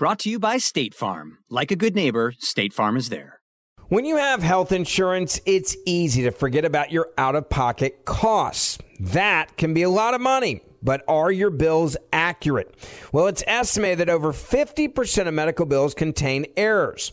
Brought to you by State Farm. Like a good neighbor, State Farm is there. When you have health insurance, it's easy to forget about your out of pocket costs. That can be a lot of money, but are your bills accurate? Well, it's estimated that over 50% of medical bills contain errors.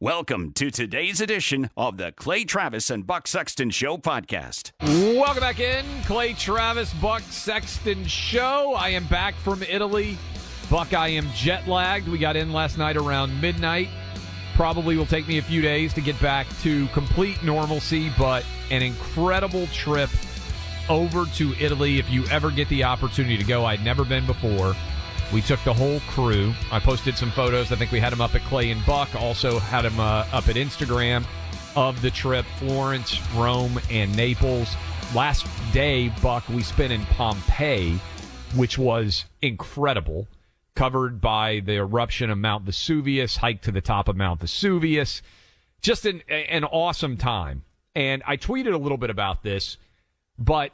Welcome to today's edition of the Clay Travis and Buck Sexton Show podcast. Welcome back in, Clay Travis, Buck Sexton Show. I am back from Italy. Buck, I am jet lagged. We got in last night around midnight. Probably will take me a few days to get back to complete normalcy, but an incredible trip over to Italy. If you ever get the opportunity to go, I'd never been before. We took the whole crew. I posted some photos. I think we had them up at Clay and Buck. Also had them uh, up at Instagram of the trip Florence, Rome, and Naples. Last day, Buck, we spent in Pompeii, which was incredible. Covered by the eruption of Mount Vesuvius, hiked to the top of Mount Vesuvius. Just an, an awesome time. And I tweeted a little bit about this, but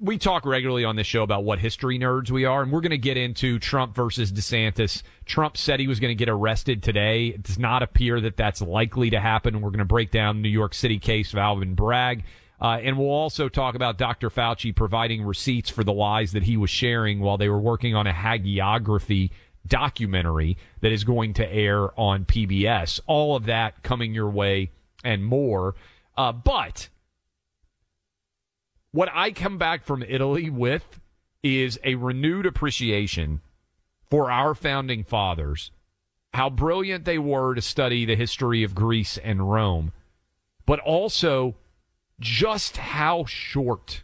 we talk regularly on this show about what history nerds we are, and we're going to get into Trump versus DeSantis. Trump said he was going to get arrested today. It does not appear that that's likely to happen. We're going to break down New York City case of Alvin Bragg. Uh, and we'll also talk about Dr. Fauci providing receipts for the lies that he was sharing while they were working on a hagiography documentary that is going to air on PBS. All of that coming your way and more. Uh, but what I come back from Italy with is a renewed appreciation for our founding fathers, how brilliant they were to study the history of Greece and Rome, but also just how short,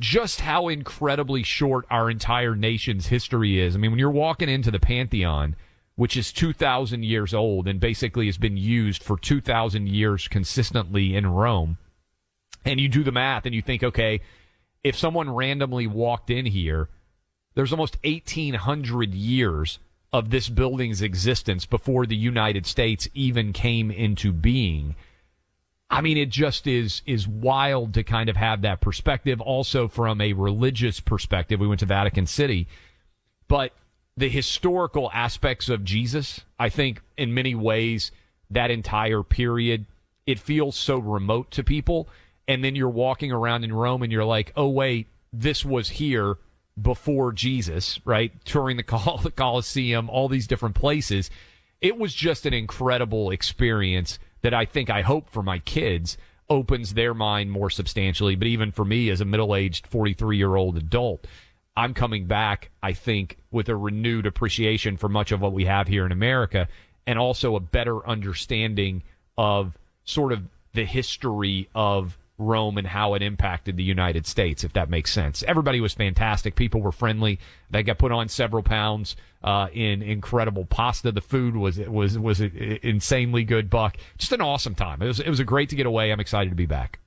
just how incredibly short our entire nation's history is. I mean, when you're walking into the Pantheon, which is 2,000 years old and basically has been used for 2,000 years consistently in Rome, and you do the math and you think, okay, if someone randomly walked in here, there's almost 1,800 years of this building's existence before the United States even came into being. I mean, it just is is wild to kind of have that perspective. Also, from a religious perspective, we went to Vatican City, but the historical aspects of Jesus, I think, in many ways, that entire period, it feels so remote to people. And then you're walking around in Rome, and you're like, oh wait, this was here before Jesus, right? Touring the, Col- the Colosseum, all these different places. It was just an incredible experience that I think I hope for my kids opens their mind more substantially. But even for me as a middle aged 43 year old adult, I'm coming back, I think, with a renewed appreciation for much of what we have here in America and also a better understanding of sort of the history of Rome and how it impacted the United States, if that makes sense. Everybody was fantastic. People were friendly. They got put on several pounds uh, in incredible pasta. The food was was was insanely good. Buck, just an awesome time. It was it was a great to get away. I'm excited to be back.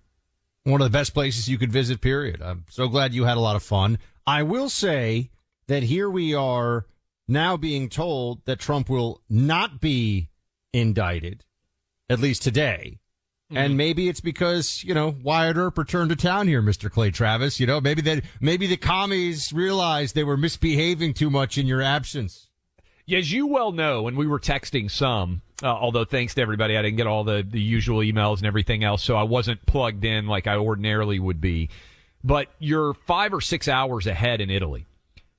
One of the best places you could visit. Period. I'm so glad you had a lot of fun. I will say that here we are now being told that Trump will not be indicted, at least today. Mm-hmm. And maybe it's because, you know, Wyatt Earp returned to town here, Mr. Clay Travis. You know, maybe that, maybe the commies realized they were misbehaving too much in your absence. As you well know, and we were texting some, uh, although thanks to everybody, I didn't get all the, the usual emails and everything else, so I wasn't plugged in like I ordinarily would be. But you're five or six hours ahead in Italy.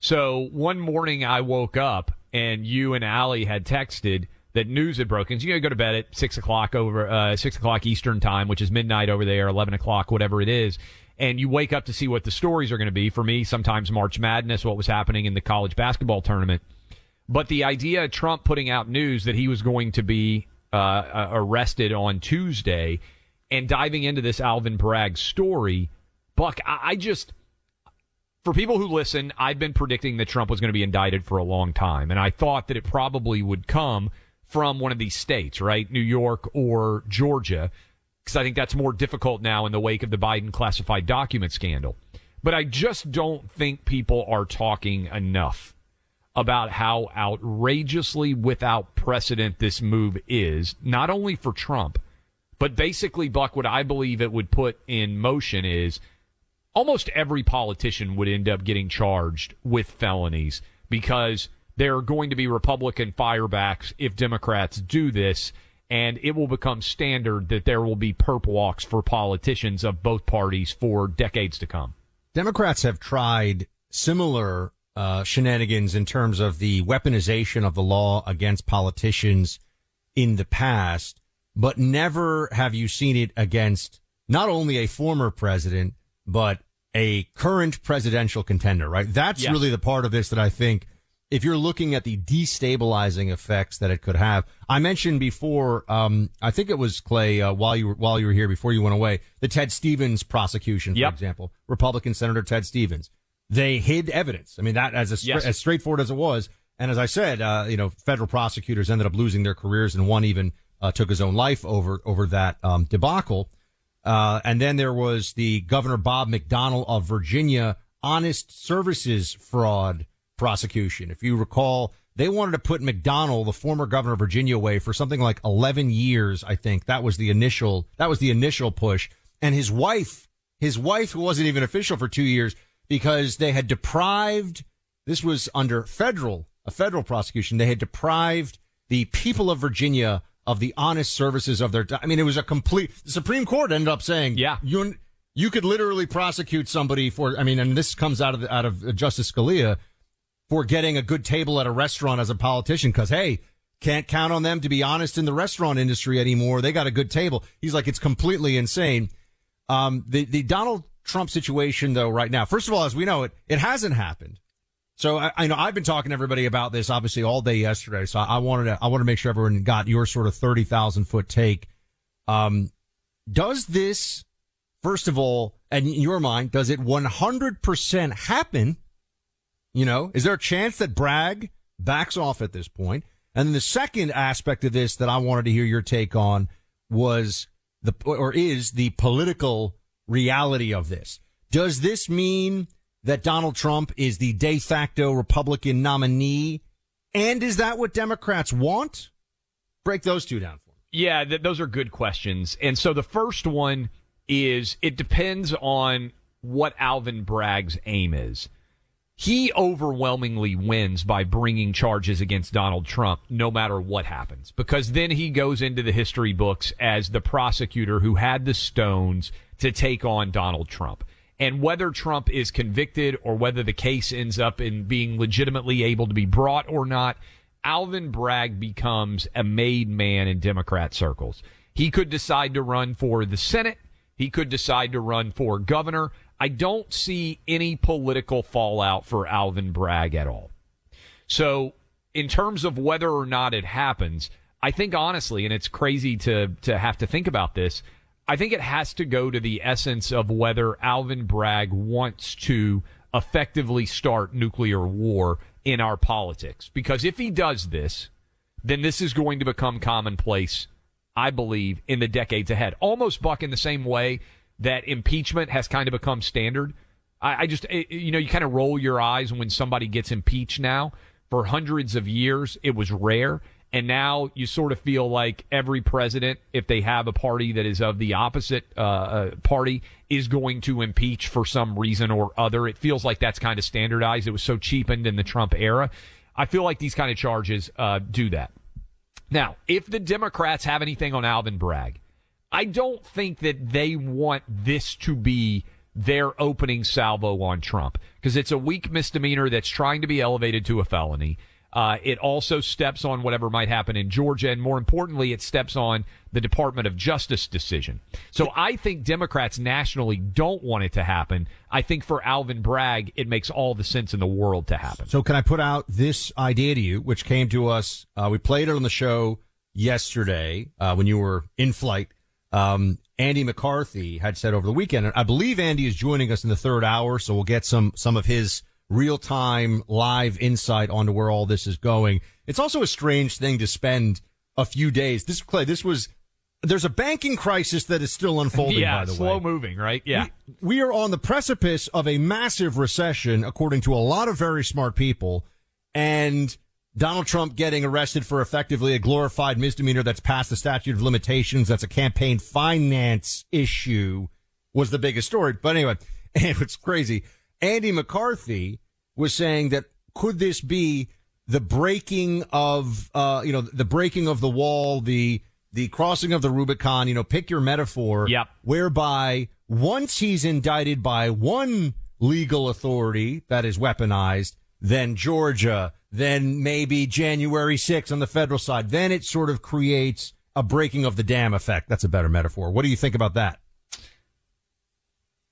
So one morning I woke up and you and Allie had texted that news had broken. So you gotta go to bed at six o'clock over uh, six o'clock Eastern time, which is midnight over there, eleven o'clock, whatever it is. And you wake up to see what the stories are going to be. For me, sometimes March Madness, what was happening in the college basketball tournament. But the idea of Trump putting out news that he was going to be uh, uh arrested on Tuesday and diving into this Alvin Bragg story, Buck, I, I just for people who listen, I've been predicting that Trump was going to be indicted for a long time, and I thought that it probably would come from one of these states, right? New York or Georgia, because I think that's more difficult now in the wake of the Biden classified document scandal. But I just don't think people are talking enough about how outrageously without precedent this move is, not only for Trump, but basically, Buck, what I believe it would put in motion is almost every politician would end up getting charged with felonies because there are going to be Republican firebacks if Democrats do this. And it will become standard that there will be perp walks for politicians of both parties for decades to come. Democrats have tried similar uh, shenanigans in terms of the weaponization of the law against politicians in the past, but never have you seen it against not only a former president, but a current presidential contender, right? That's yes. really the part of this that I think if you're looking at the destabilizing effects that it could have, I mentioned before, um, I think it was Clay, uh, while you were, while you were here before you went away, the Ted Stevens prosecution, for yep. example, Republican Senator Ted Stevens. They hid evidence. I mean, that as a, yes. as straightforward as it was. And as I said, uh, you know, federal prosecutors ended up losing their careers and one even, uh, took his own life over, over that, um, debacle. Uh, and then there was the Governor Bob McDonnell of Virginia honest services fraud prosecution. If you recall, they wanted to put McDonnell, the former governor of Virginia, away for something like 11 years. I think that was the initial, that was the initial push. And his wife, his wife who wasn't even official for two years because they had deprived, this was under federal, a federal prosecution. They had deprived the people of Virginia of the honest services of their. I mean, it was a complete. The Supreme Court ended up saying, "Yeah, you you could literally prosecute somebody for." I mean, and this comes out of out of Justice Scalia for getting a good table at a restaurant as a politician because hey, can't count on them to be honest in the restaurant industry anymore. They got a good table. He's like, it's completely insane. Um, the the Donald Trump situation though, right now, first of all, as we know it, it hasn't happened. So I, I, know I've been talking to everybody about this obviously all day yesterday. So I, wanted to I want to make sure everyone got your sort of thirty thousand foot take. Um, does this first of all, and in your mind, does it one hundred percent happen? You know, is there a chance that Bragg backs off at this point? And the second aspect of this that I wanted to hear your take on was the or is the political reality of this. Does this mean that Donald Trump is the de facto Republican nominee? And is that what Democrats want? Break those two down for me. Yeah, th- those are good questions. And so the first one is it depends on what Alvin Bragg's aim is. He overwhelmingly wins by bringing charges against Donald Trump, no matter what happens, because then he goes into the history books as the prosecutor who had the stones to take on Donald Trump and whether Trump is convicted or whether the case ends up in being legitimately able to be brought or not, Alvin Bragg becomes a made man in Democrat circles. He could decide to run for the Senate. He could decide to run for governor. I don't see any political fallout for Alvin Bragg at all. So, in terms of whether or not it happens, I think honestly, and it's crazy to to have to think about this, I think it has to go to the essence of whether Alvin Bragg wants to effectively start nuclear war in our politics. Because if he does this, then this is going to become commonplace, I believe, in the decades ahead. Almost, Buck, in the same way that impeachment has kind of become standard. I, I just, it, you know, you kind of roll your eyes when somebody gets impeached now. For hundreds of years, it was rare. And now you sort of feel like every president, if they have a party that is of the opposite uh, uh, party, is going to impeach for some reason or other. It feels like that's kind of standardized. It was so cheapened in the Trump era. I feel like these kind of charges uh, do that. Now, if the Democrats have anything on Alvin Bragg, I don't think that they want this to be their opening salvo on Trump because it's a weak misdemeanor that's trying to be elevated to a felony. Uh, it also steps on whatever might happen in Georgia, and more importantly, it steps on the Department of Justice decision. So I think Democrats nationally don't want it to happen. I think for Alvin Bragg, it makes all the sense in the world to happen. So can I put out this idea to you, which came to us? Uh, we played it on the show yesterday uh, when you were in flight. Um, Andy McCarthy had said over the weekend, and I believe Andy is joining us in the third hour, so we'll get some some of his real time live insight onto where all this is going. It's also a strange thing to spend a few days. This Clay, this was there's a banking crisis that is still unfolding. yeah, by the slow way, moving, right? Yeah, we, we are on the precipice of a massive recession, according to a lot of very smart people, and Donald Trump getting arrested for effectively a glorified misdemeanor that's past the statute of limitations. That's a campaign finance issue was the biggest story. But anyway, and it's crazy. Andy McCarthy was saying that could this be the breaking of, uh, you know, the breaking of the wall, the, the crossing of the Rubicon, you know, pick your metaphor. Yep. Whereby once he's indicted by one legal authority that is weaponized, then Georgia, then maybe January 6th on the federal side, then it sort of creates a breaking of the dam effect. That's a better metaphor. What do you think about that?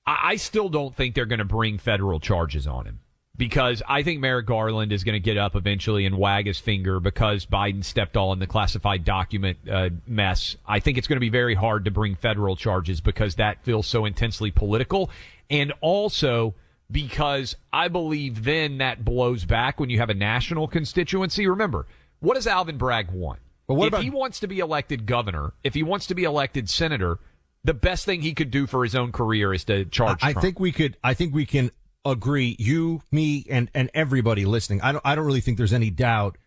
I, still don't think they're going to bring federal charges on him because I think Merrick Garland is going to get up eventually and wag his finger because Biden stepped all in the classified document uh, mess. I think it's going to be very hard to bring federal charges because that feels so intensely political. And also because I believe then that blows back when you have a national constituency. Remember, what does Alvin Bragg want? What if about- he wants to be elected governor, if he wants to be elected senator, the best thing he could do for his own career is to charge I Trump. think we could. I think we can agree. You, me, and and everybody listening. I don't. I don't really think there's any doubt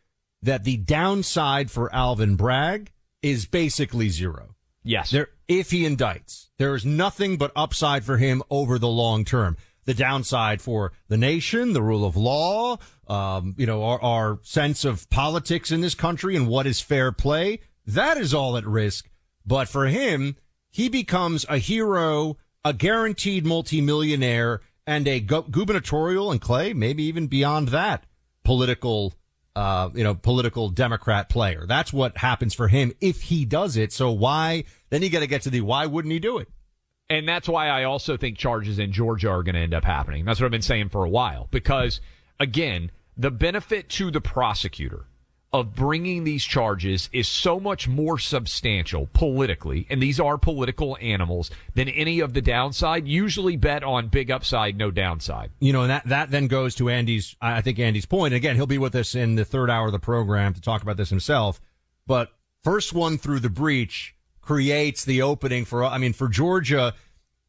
that the downside for Alvin Bragg is basically zero. Yes. There, if he indicts, there is nothing but upside for him over the long term. The downside for the nation, the rule of law, um, you know, our, our sense of politics in this country and what is fair play, that is all at risk. But for him, he becomes a hero, a guaranteed multimillionaire, and a gu- gubernatorial and Clay, maybe even beyond that, political, uh, you know, political Democrat player. That's what happens for him if he does it. So why? Then you got to get to the why wouldn't he do it? And that's why I also think charges in Georgia are going to end up happening. That's what I've been saying for a while. Because, again, the benefit to the prosecutor of bringing these charges is so much more substantial politically, and these are political animals, than any of the downside. Usually bet on big upside, no downside. You know, and that, that then goes to Andy's, I think Andy's point. Again, he'll be with us in the third hour of the program to talk about this himself. But first one through the breach creates the opening for, I mean, for Georgia,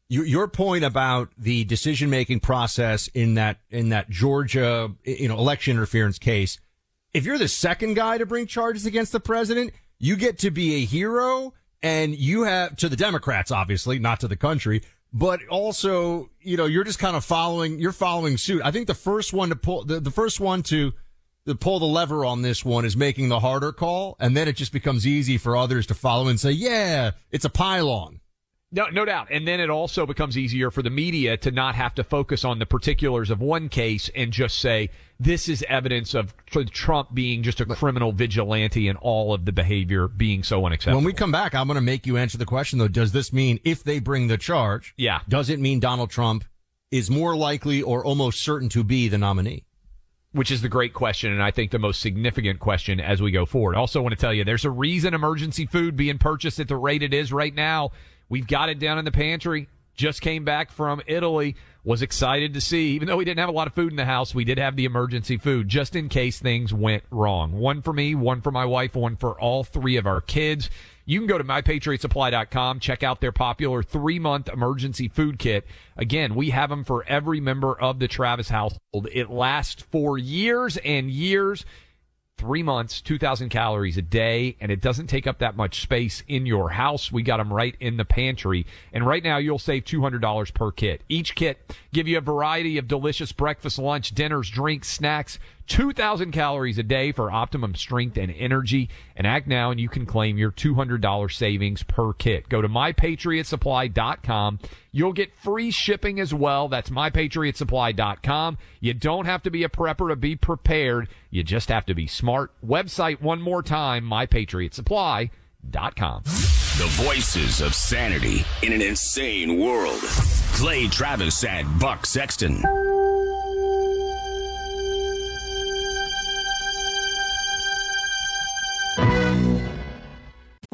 you, your point about the decision making process in that, in that Georgia, you know, election interference case. If you're the second guy to bring charges against the president, you get to be a hero and you have to the Democrats, obviously, not to the country, but also, you know, you're just kind of following, you're following suit. I think the first one to pull, the, the first one to, to pull the lever on this one is making the harder call. And then it just becomes easy for others to follow and say, yeah, it's a pylon. No, no doubt. And then it also becomes easier for the media to not have to focus on the particulars of one case and just say, this is evidence of Trump being just a criminal vigilante and all of the behavior being so unacceptable. When we come back, I'm going to make you answer the question though. Does this mean if they bring the charge? Yeah. Does it mean Donald Trump is more likely or almost certain to be the nominee? Which is the great question and I think the most significant question as we go forward. Also want to tell you there's a reason emergency food being purchased at the rate it is right now. We've got it down in the pantry. Just came back from Italy. Was excited to see, even though we didn't have a lot of food in the house, we did have the emergency food just in case things went wrong. One for me, one for my wife, one for all three of our kids. You can go to mypatriotsupply.com, check out their popular three month emergency food kit. Again, we have them for every member of the Travis household. It lasts for years and years three months, 2,000 calories a day, and it doesn't take up that much space in your house. We got them right in the pantry. And right now you'll save $200 per kit. Each kit give you a variety of delicious breakfast, lunch, dinners, drinks, snacks, 2,000 calories a day for optimum strength and energy. And act now and you can claim your $200 savings per kit. Go to mypatriotsupply.com. You'll get free shipping as well. That's mypatriotsupply.com. You don't have to be a prepper to be prepared. You just have to be smart. Website one more time, mypatriotsupply.com. The voices of sanity in an insane world. Clay Travis and Buck Sexton.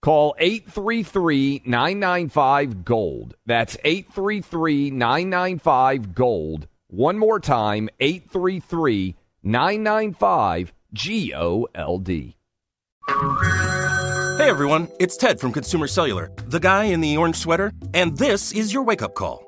Call 833 995 Gold. That's 833 995 Gold. One more time 833 995 G O L D. Hey everyone, it's Ted from Consumer Cellular, the guy in the orange sweater, and this is your wake up call.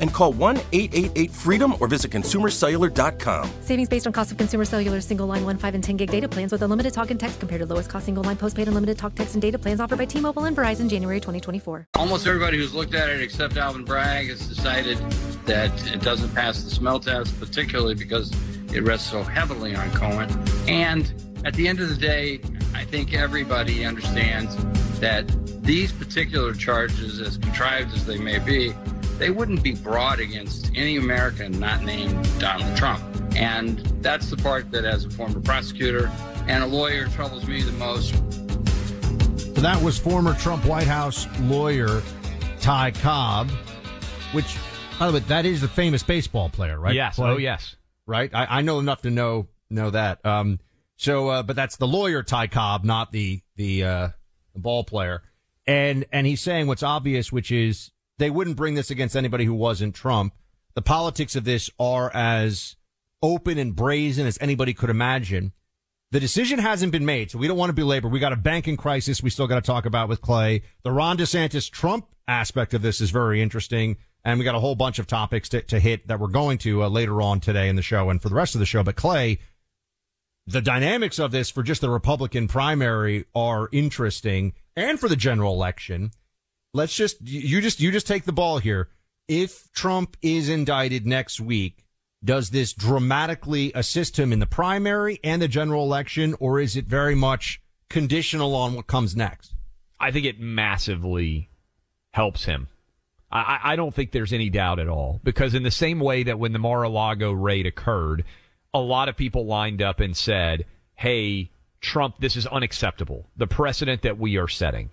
and call 1 888 freedom or visit consumercellular.com. Savings based on cost of consumer cellular single line 1, 5, and 10 gig data plans with unlimited talk and text compared to lowest cost single line postpaid unlimited talk, text, and data plans offered by T Mobile and Verizon January 2024. Almost everybody who's looked at it except Alvin Bragg has decided that it doesn't pass the smell test, particularly because it rests so heavily on Cohen. And at the end of the day, I think everybody understands that these particular charges, as contrived as they may be, they wouldn't be brought against any American not named Donald Trump. And that's the part that, as a former prosecutor and a lawyer, troubles me the most. So that was former Trump White House lawyer Ty Cobb, which, by the way, that is the famous baseball player, right? Yes. Play? Oh, yes. Right. I, I know enough to know know that. Um. So, uh, but that's the lawyer Ty Cobb, not the the uh, ball player. And and he's saying what's obvious, which is they wouldn't bring this against anybody who wasn't Trump. The politics of this are as open and brazen as anybody could imagine. The decision hasn't been made, so we don't want to belabor. We got a banking crisis we still got to talk about with Clay. The Ron DeSantis Trump aspect of this is very interesting. And we got a whole bunch of topics to, to hit that we're going to uh, later on today in the show and for the rest of the show. But Clay, the dynamics of this for just the Republican primary are interesting and for the general election. Let's just, you just, you just take the ball here. If Trump is indicted next week, does this dramatically assist him in the primary and the general election, or is it very much conditional on what comes next? I think it massively helps him. I, I don't think there's any doubt at all because in the same way that when the Mar-a-Lago raid occurred, a lot of people lined up and said, "Hey, Trump, this is unacceptable. The precedent that we are setting."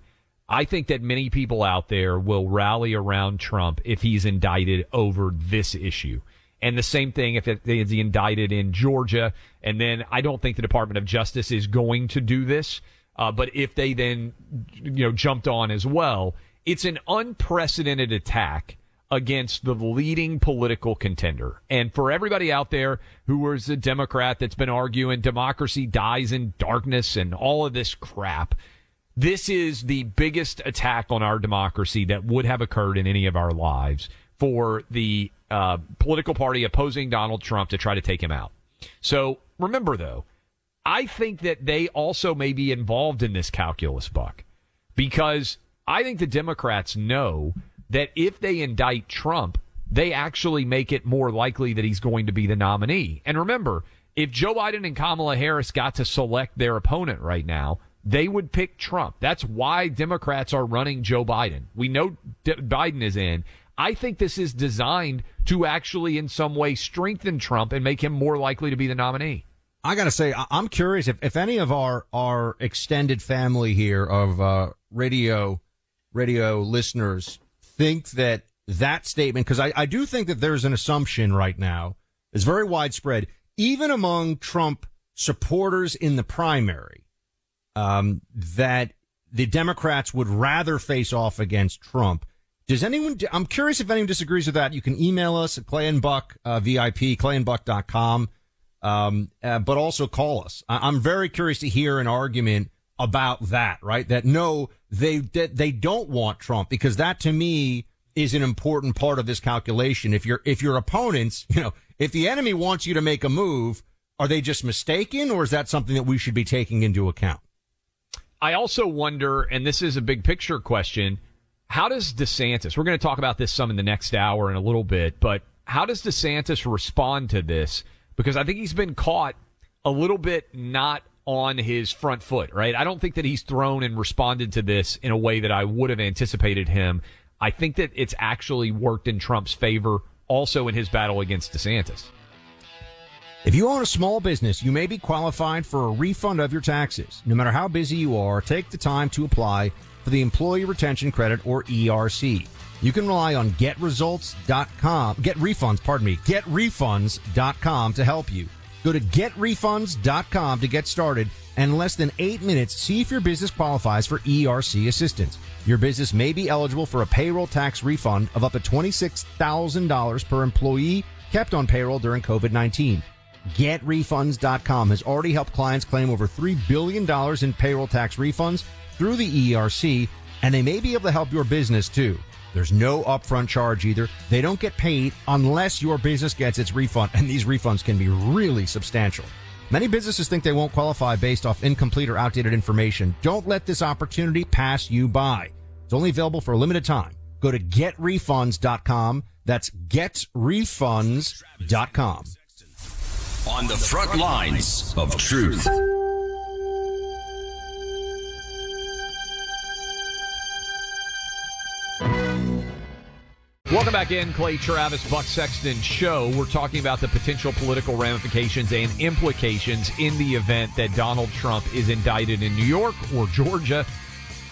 I think that many people out there will rally around Trump if he's indicted over this issue. And the same thing if is indicted in Georgia. And then I don't think the Department of Justice is going to do this. Uh, but if they then, you know, jumped on as well, it's an unprecedented attack against the leading political contender. And for everybody out there who was a Democrat that's been arguing democracy dies in darkness and all of this crap, this is the biggest attack on our democracy that would have occurred in any of our lives for the uh, political party opposing Donald Trump to try to take him out. So remember, though, I think that they also may be involved in this calculus, Buck, because I think the Democrats know that if they indict Trump, they actually make it more likely that he's going to be the nominee. And remember, if Joe Biden and Kamala Harris got to select their opponent right now, they would pick Trump. That's why Democrats are running Joe Biden. We know D- Biden is in. I think this is designed to actually, in some way, strengthen Trump and make him more likely to be the nominee. I got to say, I'm curious if, if any of our, our extended family here of uh, radio radio listeners think that that statement, because I, I do think that there's an assumption right now, is very widespread, even among Trump supporters in the primary, um, that the Democrats would rather face off against Trump. Does anyone, I'm curious if anyone disagrees with that. You can email us at Clay and Buck, uh, VIP, clayandbuck.com, um, uh, but also call us. I, I'm very curious to hear an argument about that, right? That no, they, they don't want Trump because that to me is an important part of this calculation. If your, if your opponents, you know, if the enemy wants you to make a move, are they just mistaken or is that something that we should be taking into account? I also wonder, and this is a big picture question, how does DeSantis, we're going to talk about this some in the next hour in a little bit, but how does DeSantis respond to this? Because I think he's been caught a little bit not on his front foot, right? I don't think that he's thrown and responded to this in a way that I would have anticipated him. I think that it's actually worked in Trump's favor also in his battle against DeSantis. If you own a small business, you may be qualified for a refund of your taxes. No matter how busy you are, take the time to apply for the Employee Retention Credit or ERC. You can rely on getresults.com, get refunds, pardon me, getrefunds.com to help you. Go to getrefunds.com to get started and in less than eight minutes, see if your business qualifies for ERC assistance. Your business may be eligible for a payroll tax refund of up to $26,000 per employee kept on payroll during COVID-19. GetRefunds.com has already helped clients claim over $3 billion in payroll tax refunds through the ERC, and they may be able to help your business too. There's no upfront charge either. They don't get paid unless your business gets its refund, and these refunds can be really substantial. Many businesses think they won't qualify based off incomplete or outdated information. Don't let this opportunity pass you by. It's only available for a limited time. Go to getrefunds.com. That's getrefunds.com. On the front lines of truth. Welcome back in, Clay Travis, Buck Sexton Show. We're talking about the potential political ramifications and implications in the event that Donald Trump is indicted in New York or Georgia.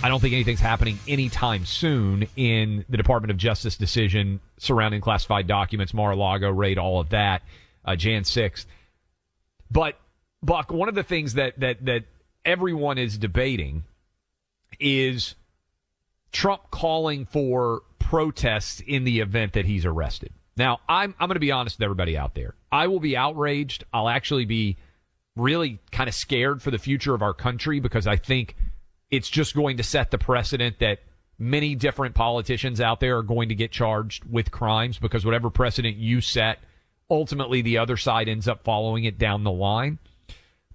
I don't think anything's happening anytime soon in the Department of Justice decision surrounding classified documents, Mar-a-Lago raid, all of that, uh, Jan 6th. But, Buck, one of the things that, that, that everyone is debating is Trump calling for protests in the event that he's arrested. Now, I'm I'm going to be honest with everybody out there. I will be outraged. I'll actually be really kind of scared for the future of our country because I think it's just going to set the precedent that many different politicians out there are going to get charged with crimes because whatever precedent you set, ultimately the other side ends up following it down the line.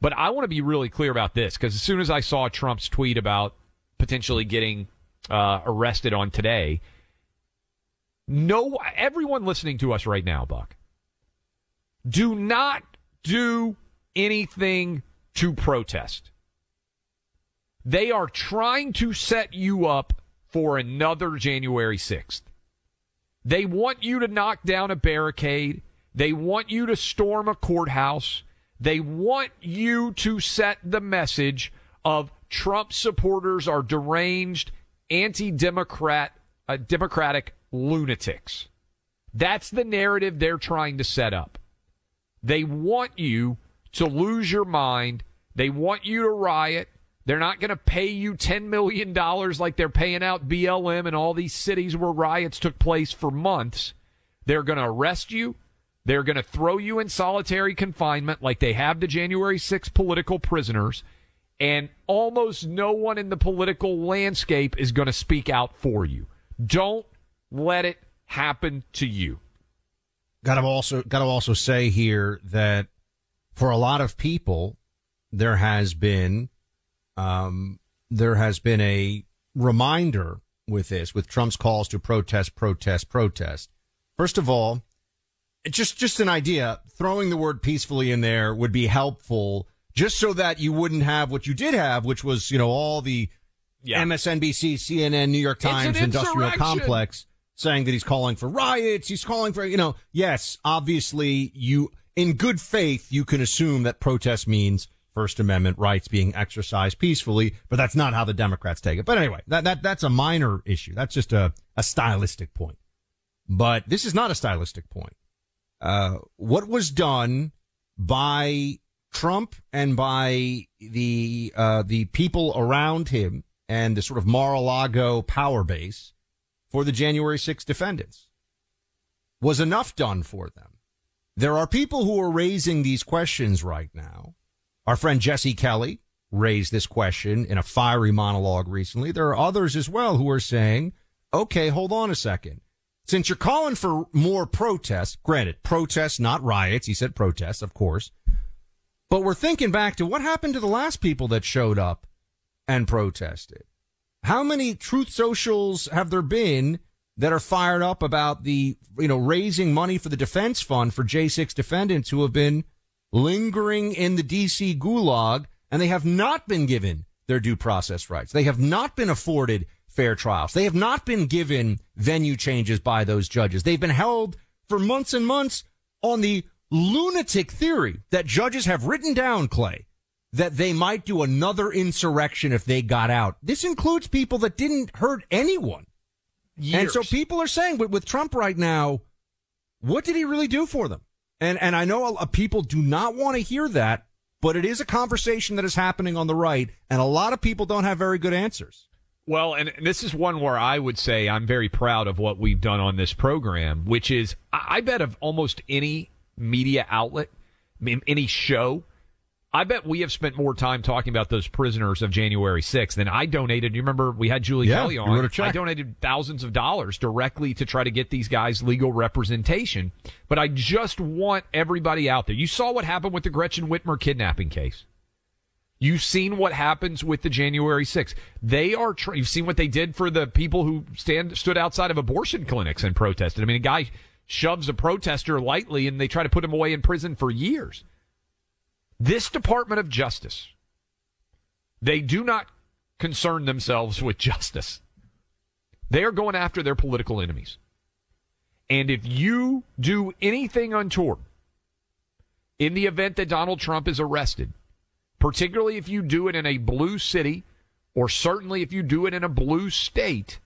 But I want to be really clear about this because as soon as I saw Trump's tweet about potentially getting uh, arrested on today, no, everyone listening to us right now, Buck, do not do anything to protest. They are trying to set you up for another January 6th. They want you to knock down a barricade. They want you to storm a courthouse. They want you to set the message of Trump supporters are deranged, anti-democrat, uh, democratic lunatics. That's the narrative they're trying to set up. They want you to lose your mind. They want you to riot. They're not going to pay you $10 million like they're paying out BLM in all these cities where riots took place for months. They're going to arrest you. They're going to throw you in solitary confinement like they have the January 6 political prisoners. And almost no one in the political landscape is going to speak out for you. Don't let it happen to you. Got to also got to also say here that for a lot of people, there has been um, there has been a reminder with this, with Trump's calls to protest, protest, protest. First of all, just just an idea. Throwing the word peacefully in there would be helpful, just so that you wouldn't have what you did have, which was you know all the Yeah. MSNBC, CNN, New York an Times industrial complex saying that he's calling for riots. He's calling for you know yes, obviously you in good faith you can assume that protest means First Amendment rights being exercised peacefully, but that's not how the Democrats take it. But anyway, that, that, that's a minor issue. That's just a, a stylistic point. But this is not a stylistic point. Uh, what was done by Trump and by the, uh, the people around him and the sort of Mar-a-Lago power base for the January 6 defendants was enough done for them. There are people who are raising these questions right now. Our friend Jesse Kelly raised this question in a fiery monologue recently. There are others as well who are saying, okay, hold on a second. Since you're calling for more protests, granted, protests, not riots. He said protests, of course. But we're thinking back to what happened to the last people that showed up and protested. How many truth socials have there been that are fired up about the, you know, raising money for the defense fund for J6 defendants who have been lingering in the DC gulag and they have not been given their due process rights. They have not been afforded fair trials. They have not been given venue changes by those judges. They've been held for months and months on the lunatic theory that judges have written down, Clay, that they might do another insurrection if they got out. This includes people that didn't hurt anyone. And so people are saying with, with Trump right now, what did he really do for them? And and I know a, people do not want to hear that, but it is a conversation that is happening on the right, and a lot of people don't have very good answers. Well, and this is one where I would say I'm very proud of what we've done on this program, which is I bet of almost any media outlet, any show, I bet we have spent more time talking about those prisoners of January 6th than I donated. You remember we had Julie Yeah, Kelly on. wrote a check. I donated thousands of dollars directly to try to get these guys legal representation. But I just want everybody out there. You saw what happened with the Gretchen Whitmer kidnapping case. You've seen what happens with the January 6th. They are, tr- you've seen what they did for the people who stand, stood outside of abortion clinics and protested. I mean, a guy shoves a protester lightly and they try to put him away in prison for years. This Department of Justice, they do not concern themselves with justice. They are going after their political enemies. And if you do anything untoward in the event that Donald Trump is arrested, particularly if you do it in a blue city, or certainly if you do it in a blue state,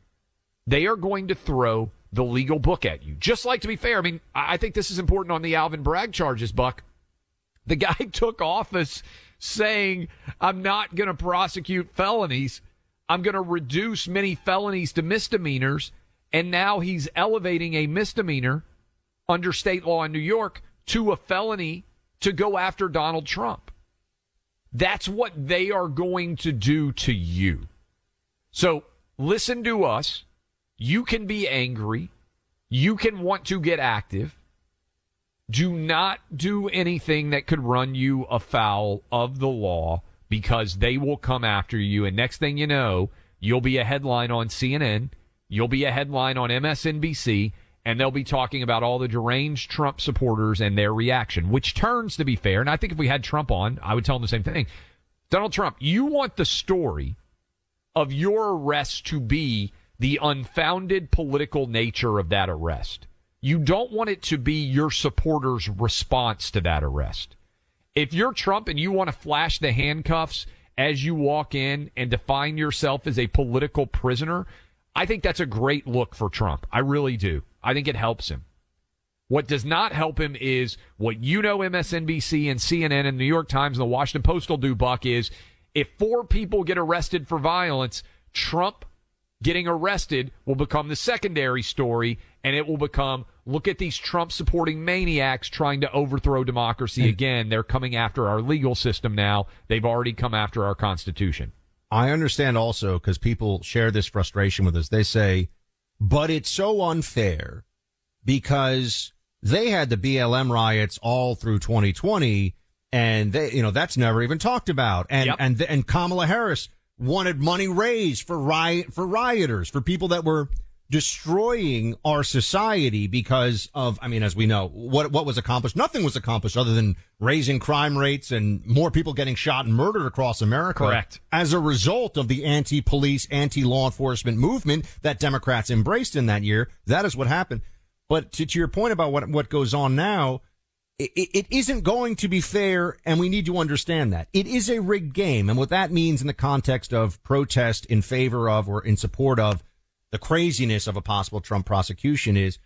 they are going to throw the legal book at you. Just like, to be fair, I mean, I think this is important on the Alvin Bragg charges, Buck. The guy took office saying, I'm not going to prosecute felonies. I'm going to reduce many felonies to misdemeanors. And now he's elevating a misdemeanor under state law in New York to a felony to go after Donald Trump. That's what they are going to do to you. So listen to us. You can be angry. You can want to get active. Do not do anything that could run you afoul of the law because they will come after you. And next thing you know, you'll be a headline on CNN. You'll be a headline on MSNBC and they'll be talking about all the deranged Trump supporters and their reaction, which turns to be fair. And I think if we had Trump on, I would tell him the same thing. Donald Trump, you want the story of your arrest to be the unfounded political nature of that arrest. You don't want it to be your supporters' response to that arrest. If you're Trump and you want to flash the handcuffs as you walk in and define yourself as a political prisoner, I think that's a great look for Trump. I really do. I think it helps him. What does not help him is what you know MSNBC and CNN and New York Times and the Washington Post will do, Buck, is if four people get arrested for violence, Trump getting arrested will become the secondary story and it will become look at these Trump supporting maniacs trying to overthrow democracy hmm. again. They're coming after our legal system now. They've already come after our Constitution. I understand also because people share this frustration with us. They say, but it's so unfair because they had the BLM riots all through 2020 and they, you know, that's never even talked about. And, Yep. and, and Kamala Harris wanted money raised for riot, for rioters, for people that were destroying our society because of, I mean, as we know, what, what was accomplished? Nothing was accomplished other than raising crime rates and more people getting shot and murdered across America. Correct. As a result of the anti-police, anti-law enforcement movement that Democrats embraced in that year, that is what happened. But to, to your point about what, what goes on now, it, it isn't going to be fair, and we need to understand that. It is a rigged game, and what that means in the context of protest in favor of or in support of the craziness of a possible Trump prosecution is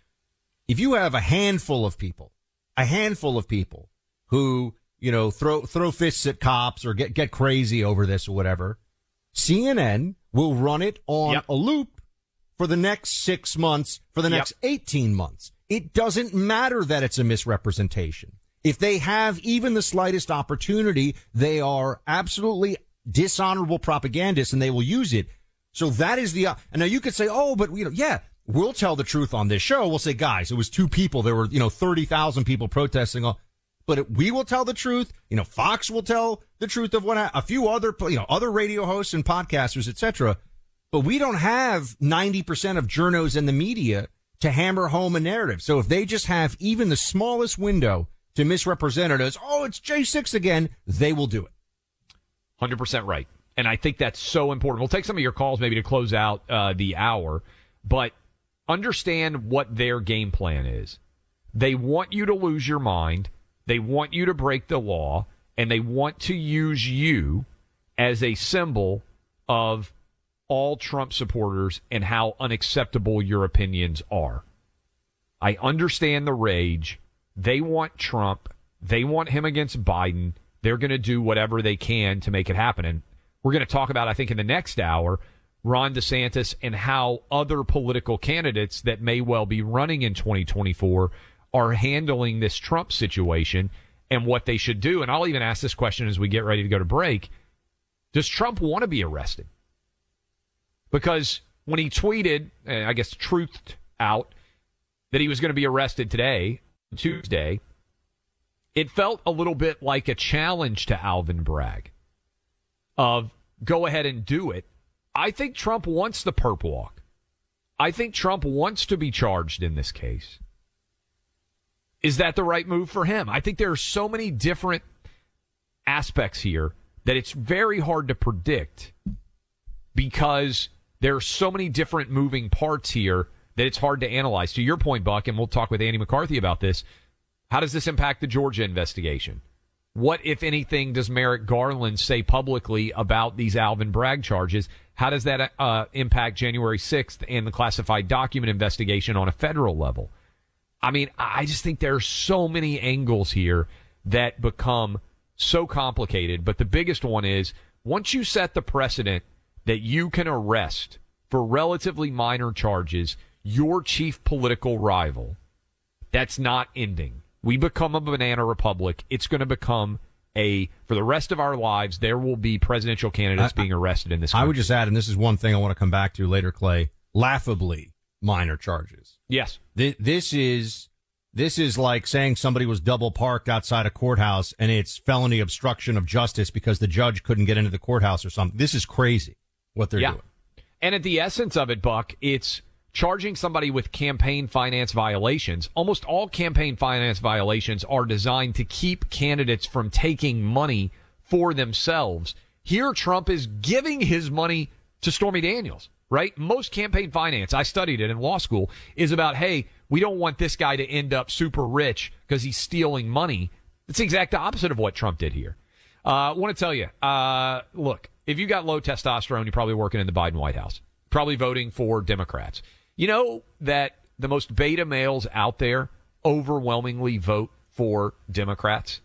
if you have a handful of people, a handful of people who, you know, throw, throw fists at cops or get, get crazy over this or whatever, CNN will run it on a loop for the next six months, for the Yep. next 18 months. It doesn't matter that it's a misrepresentation. If they have even the slightest opportunity, they are absolutely dishonorable propagandists and they will use it. So that is the, and now you could say, oh, but you know, yeah, we'll tell the truth on this show. We'll say, guys, it was two people. There were, you know, 30,000 people protesting. But it, we will tell the truth. You know, Fox will tell the truth of what ha- a few other, you know, other radio hosts and podcasters, etc. But we don't have 90% of journos in the media to hammer home a narrative. So if they just have even the smallest window to misrepresent it as, oh, it's J6 again, they will do it. 100% right. And I think that's so important. We'll take some of your calls maybe to close out uh, the hour, but understand what their game plan is. They want you to lose your mind, they want you to break the law, and they want to use you as a symbol of all Trump supporters and how unacceptable your opinions are. I understand the rage. They want Trump. They want him against Biden. They're going to do whatever they can to make it happen. And we're going to talk about, I think, in the next hour, Ron DeSantis and how other political candidates that may well be running in 2024 are handling this Trump situation and what they should do. And I'll even ask this question as we get ready to go to break. Does Trump want to be arrested? Because when he tweeted, uh, I guess, truthed out that he was going to be arrested today, Tuesday, it felt a little bit like a challenge to Alvin Bragg of go ahead and do it. I think Trump wants the perp walk. I think Trump wants to be charged in this case. Is that the right move for him? I think there are so many different aspects here that it's very hard to predict because there are so many different moving parts here that it's hard to analyze. To your point, Buck, and we'll talk with Andy McCarthy about this. How does this impact the Georgia investigation? What, if anything, does Merrick Garland say publicly about these Alvin Bragg charges? How does that uh, impact January 6th and the classified document investigation on a federal level? I mean, I just think there are so many angles here that become so complicated. But the biggest one is once you set the precedent that you can arrest for relatively minor charges your chief political rival, that's not ending. We become a banana republic. It's going to become a for the rest of our lives there will be presidential candidates being arrested in this. I would just add, and this is one thing I want to come back to later, Clay. Laughably minor charges. Yes. Th- This is this is like saying somebody was double parked outside a courthouse and it's felony obstruction of justice because the judge couldn't get into the courthouse or something. This is crazy what they're Yeah. doing. And at the essence of it, Buck, it's charging somebody with campaign finance violations. Almost all campaign finance violations are designed to keep candidates from taking money for themselves. Here, Trump is giving his money to Stormy Daniels, right? Most campaign finance, I studied it in law school, is about, hey, we don't want this guy to end up super rich because he's stealing money. It's the exact opposite of what Trump did here. Uh, I want to tell you, uh, look, if you got low testosterone, you're probably working in the Biden White House, probably voting for Democrats. You know that the most beta males out there overwhelmingly vote for Democrats.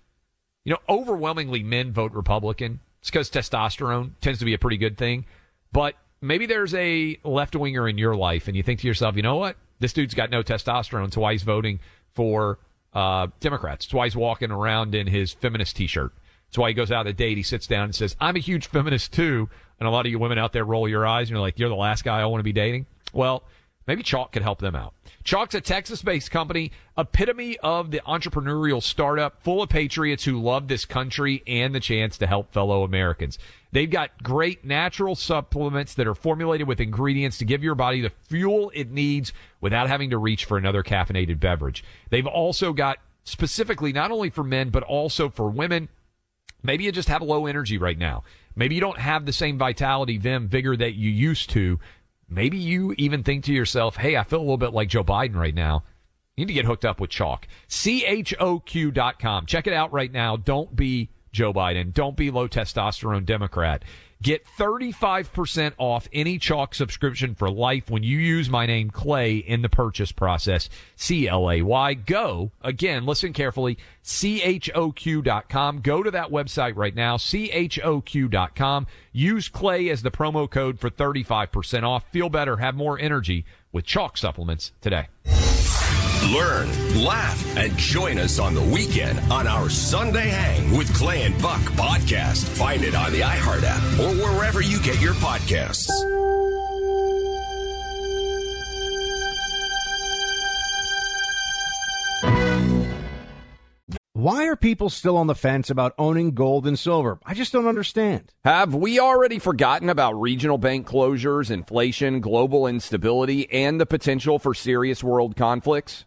You know, overwhelmingly men vote Republican. It's because testosterone tends to be a pretty good thing. But maybe there's a left winger in your life, and you think to yourself, you know what? This dude's got no testosterone, so why he's voting for uh, Democrats. It's why he's walking around in his feminist T-shirt. It's why he goes out on a date. He sits down and says, "I'm a huge feminist too." And a lot of you women out there roll your eyes and you're like, "You're the last guy I want to be dating." Well, maybe Choq could help them out. Choq's a Texas-based company, epitome of the entrepreneurial startup, full of patriots who love this country and the chance to help fellow Americans. They've got great natural supplements that are formulated with ingredients to give your body the fuel it needs without having to reach for another caffeinated beverage. They've also got specifically not only for men but also for women Maybe you just have low energy right now. Maybe you don't have the same vitality, vim, vigor that you used to. Maybe you even think to yourself, hey, I feel a little bit like Joe Biden right now. You need to get hooked up with Choq. CHOQ.com. Check it out right now. Don't be Joe Biden. Don't be low testosterone Democrat. Get 35% off any Choq subscription for life when you use my name Clay in the purchase process. C L A Y. Go. Again, listen carefully. CHOQ.com. Go to that website right now. CHOQ.com. Use Clay as the promo code for 35% off. Feel better. Have more energy with Choq supplements today. Learn, laugh, and join us on the weekend on our Sunday Hang with Clay and Buck podcast. Find it on the iHeart app or wherever you get your podcasts. Why are people still on the fence about owning gold and silver? I just don't understand. Have we already forgotten about regional bank closures, inflation, global instability, and the potential for serious world conflicts?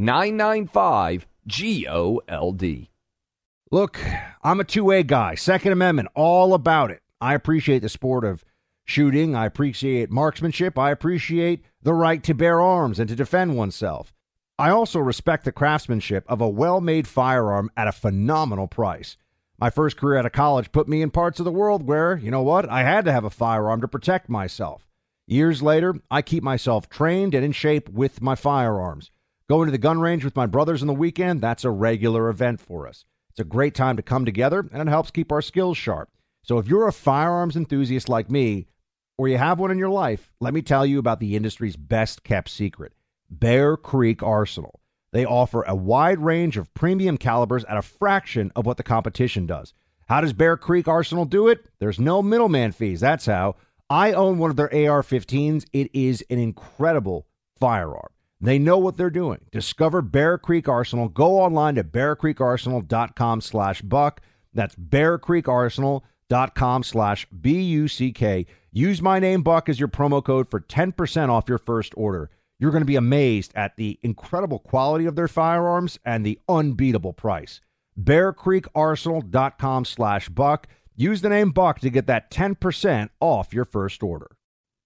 995 G O L D. Look, I'm a two way guy. Second Amendment, all about it. I appreciate the sport of shooting. I appreciate marksmanship. I appreciate the right to bear arms and to defend oneself. I also respect the craftsmanship of a well made firearm at a phenomenal price. My first career out of college put me in parts of the world where, you know what, I had to have a firearm to protect myself. Years later, I keep myself trained and in shape with my firearms. Going to the gun range with my brothers on the weekend, that's a regular event for us. It's a great time to come together and it helps keep our skills sharp. So if you're a firearms enthusiast like me, or you have one in your life, let me tell you about the industry's best kept secret Bear Creek Arsenal. They offer a wide range of premium calibers at a fraction of what the competition does. How does Bear Creek Arsenal do it? There's no middleman fees. That's how. I own one of their AR 15s. It is an incredible firearm. They know what they're doing. Discover Bear Creek Arsenal. Go online to bearcreekarsenal.com slash buck. That's dot com slash B-U-C-K. Use my name, Buck, as your promo code for 10% off your first order. You're going to be amazed at the incredible quality of their firearms and the unbeatable price. BearCreekArsenal.com slash Buck. Use the name Buck to get that 10% off your first order.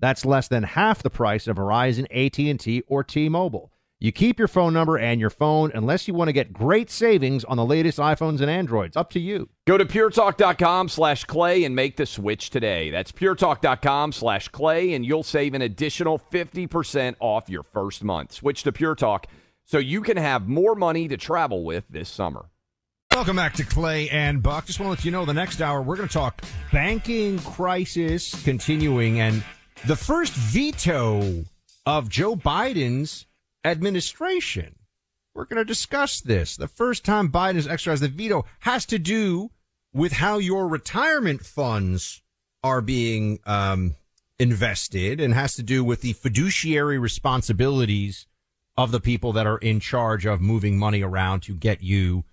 That's less than half the price of Verizon, AT&T, or T-Mobile. You keep your phone number and your phone unless you want to get great savings on the latest iPhones and Androids. Up to you. Go to puretalk.com slash clay and make the switch today. That's puretalk.com slash clay, and you'll save an additional 50% off your first month. Switch to Pure Talk so you can have more money to travel with this summer. Welcome back to Clay and Buck. Just want to let you know the next hour we're going to talk banking crisis continuing and the first veto of Joe Biden's administration. We're going to discuss this. The first time Biden has exercised the veto has to do with how your retirement funds are being um, invested and has to do with the fiduciary responsibilities of the people that are in charge of moving money around to get you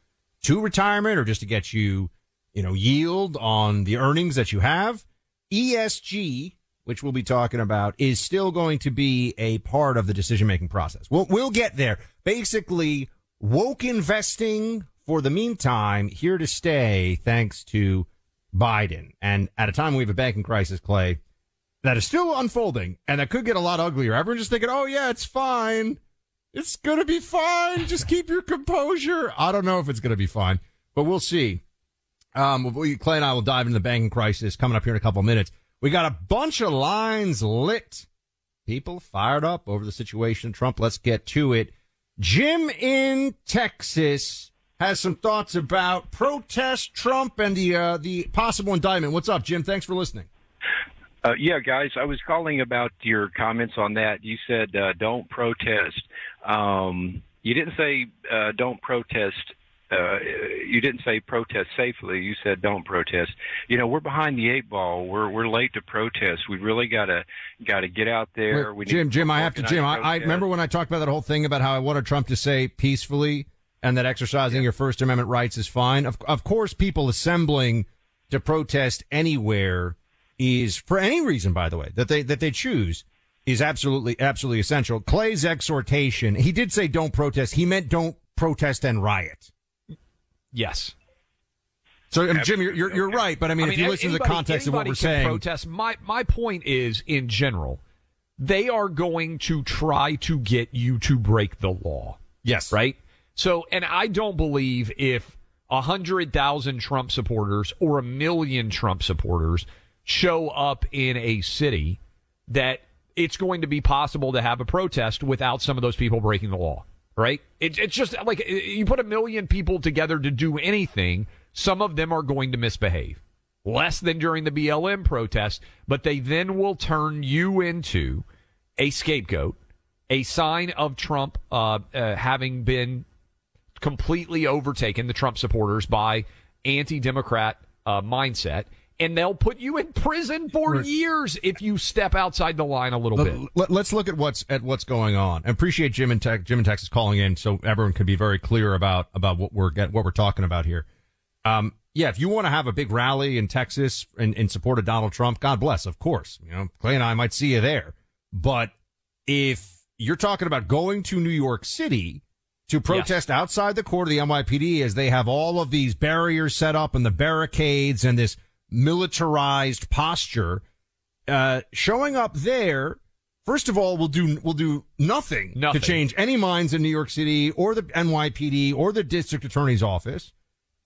to retirement or just to get you, you know, yield on the earnings that you have. ESG, which we'll be talking about, is still going to be a part of the decision making process. We'll, we'll get there. Basically, woke investing for the meantime, here to stay thanks to Biden. And at a time we have a banking crisis, Clay, that is still unfolding and that could get a lot uglier. Everyone's just thinking, oh, yeah, it's fine. It's going to be fine. Just keep your composure. I don't know if it's going to be fine, but we'll see. Um, Clay and I will dive into the banking crisis coming up here in a couple minutes. We got a bunch of lines lit. People fired up over the situation Trump. Let's get to it. Jim in Texas has some thoughts about protest Trump and the uh, the possible indictment. What's up, Jim? Thanks for listening. Uh, yeah, guys, I was calling about your comments on that. You said uh, don't protest. Um, you didn't say uh, don't protest. Uh, you didn't say protest safely. You said don't protest. You know, we're behind the eight ball. We're we're late to protest. We really gotta gotta get out there. Wait, Jim, Jim, I have to. Jim, I, I remember when I talked about that whole thing about how I wanted Trump to say peacefully and that exercising yeah. your First Amendment rights is fine. Of of course, people assembling to protest anywhere is for any reason, by the way, that they that they choose is absolutely absolutely essential. Clay's exhortation, he did say don't protest. He meant don't protest and riot. Yes. So um, Jim, you're you're, you're right, but I mean, I mean if you listen anybody, to the context of what we're saying, protest. My my point is, in general, they are going to try to get you to break the law. Yes. Right. So, and I don't believe if a hundred thousand Trump supporters or a million Trump supporters show up in a city that it's going to be possible to have a protest without some of those people breaking the law, right? It, it's just like you put a million people together to do anything, some of them are going to misbehave. Less than during the BLM protest, but they then will turn you into a scapegoat, a sign of Trump uh, uh, having been completely overtaken, the Trump supporters, by anti Democrat uh, mindset and they'll put you in prison for years if you step outside the line a little Let, bit. Let, us look at what's at what's going on. I appreciate Jim and Tech, Jim and Texas calling in, so everyone can be very clear about about what we're get, what we're talking about here. Um, yeah, if you want to have a big rally in Texas in, in support of Donald Trump, God bless, of course. You know, Clay and I might see you there. But if you're talking about going to New York City to protest yes. outside the court of the NYPD as they have all of these barriers set up and the barricades and this militarized posture, uh, showing up there, first of all, will do will do nothing, nothing, to change any minds in New York City or the NYPD or the district attorney's office.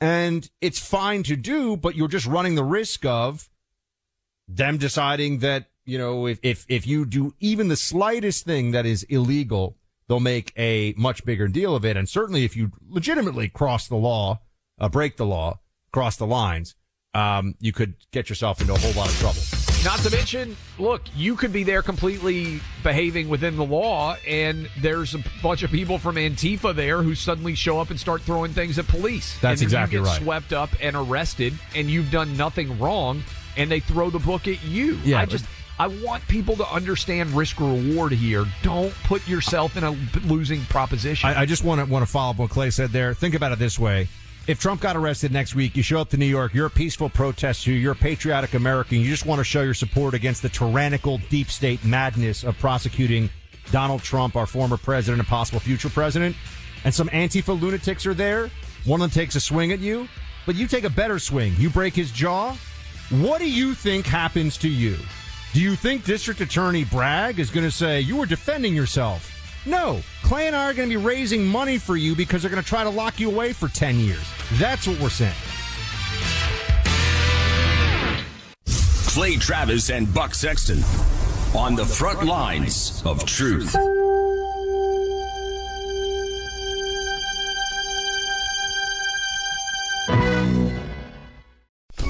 And it's fine to do, but you're just running the risk of them deciding that, you know, if, if, if you do even the slightest thing that is illegal, they'll make a much bigger deal of it. And certainly if you legitimately cross the law, uh, break the law, cross the lines, um, you could get yourself into a whole lot of trouble. Not to mention, look, you could be there completely behaving within the law, and there's a bunch of people from Antifa there who suddenly show up and start throwing things at police. That's and exactly you get right. Swept up and arrested, and you've done nothing wrong, and they throw the book at you. Yeah, I just. I want people to understand risk reward here. Don't put yourself in a losing proposition. I, I just want to want to follow up what Clay said there. Think about it this way: if Trump got arrested next week, you show up to New York, you're a peaceful protester, you're a patriotic American, you just want to show your support against the tyrannical deep state madness of prosecuting Donald Trump, our former president and possible future president, and some Antifa lunatics are there. One of them takes a swing at you, but you take a better swing. You break his jaw. What do you think happens to you? Do you think District Attorney Bragg is going to say you were defending yourself? No, Clay and I are going to be raising money for you because they're going to try to lock you away for 10 years. That's what we're saying. Clay Travis and Buck Sexton on the front lines of truth.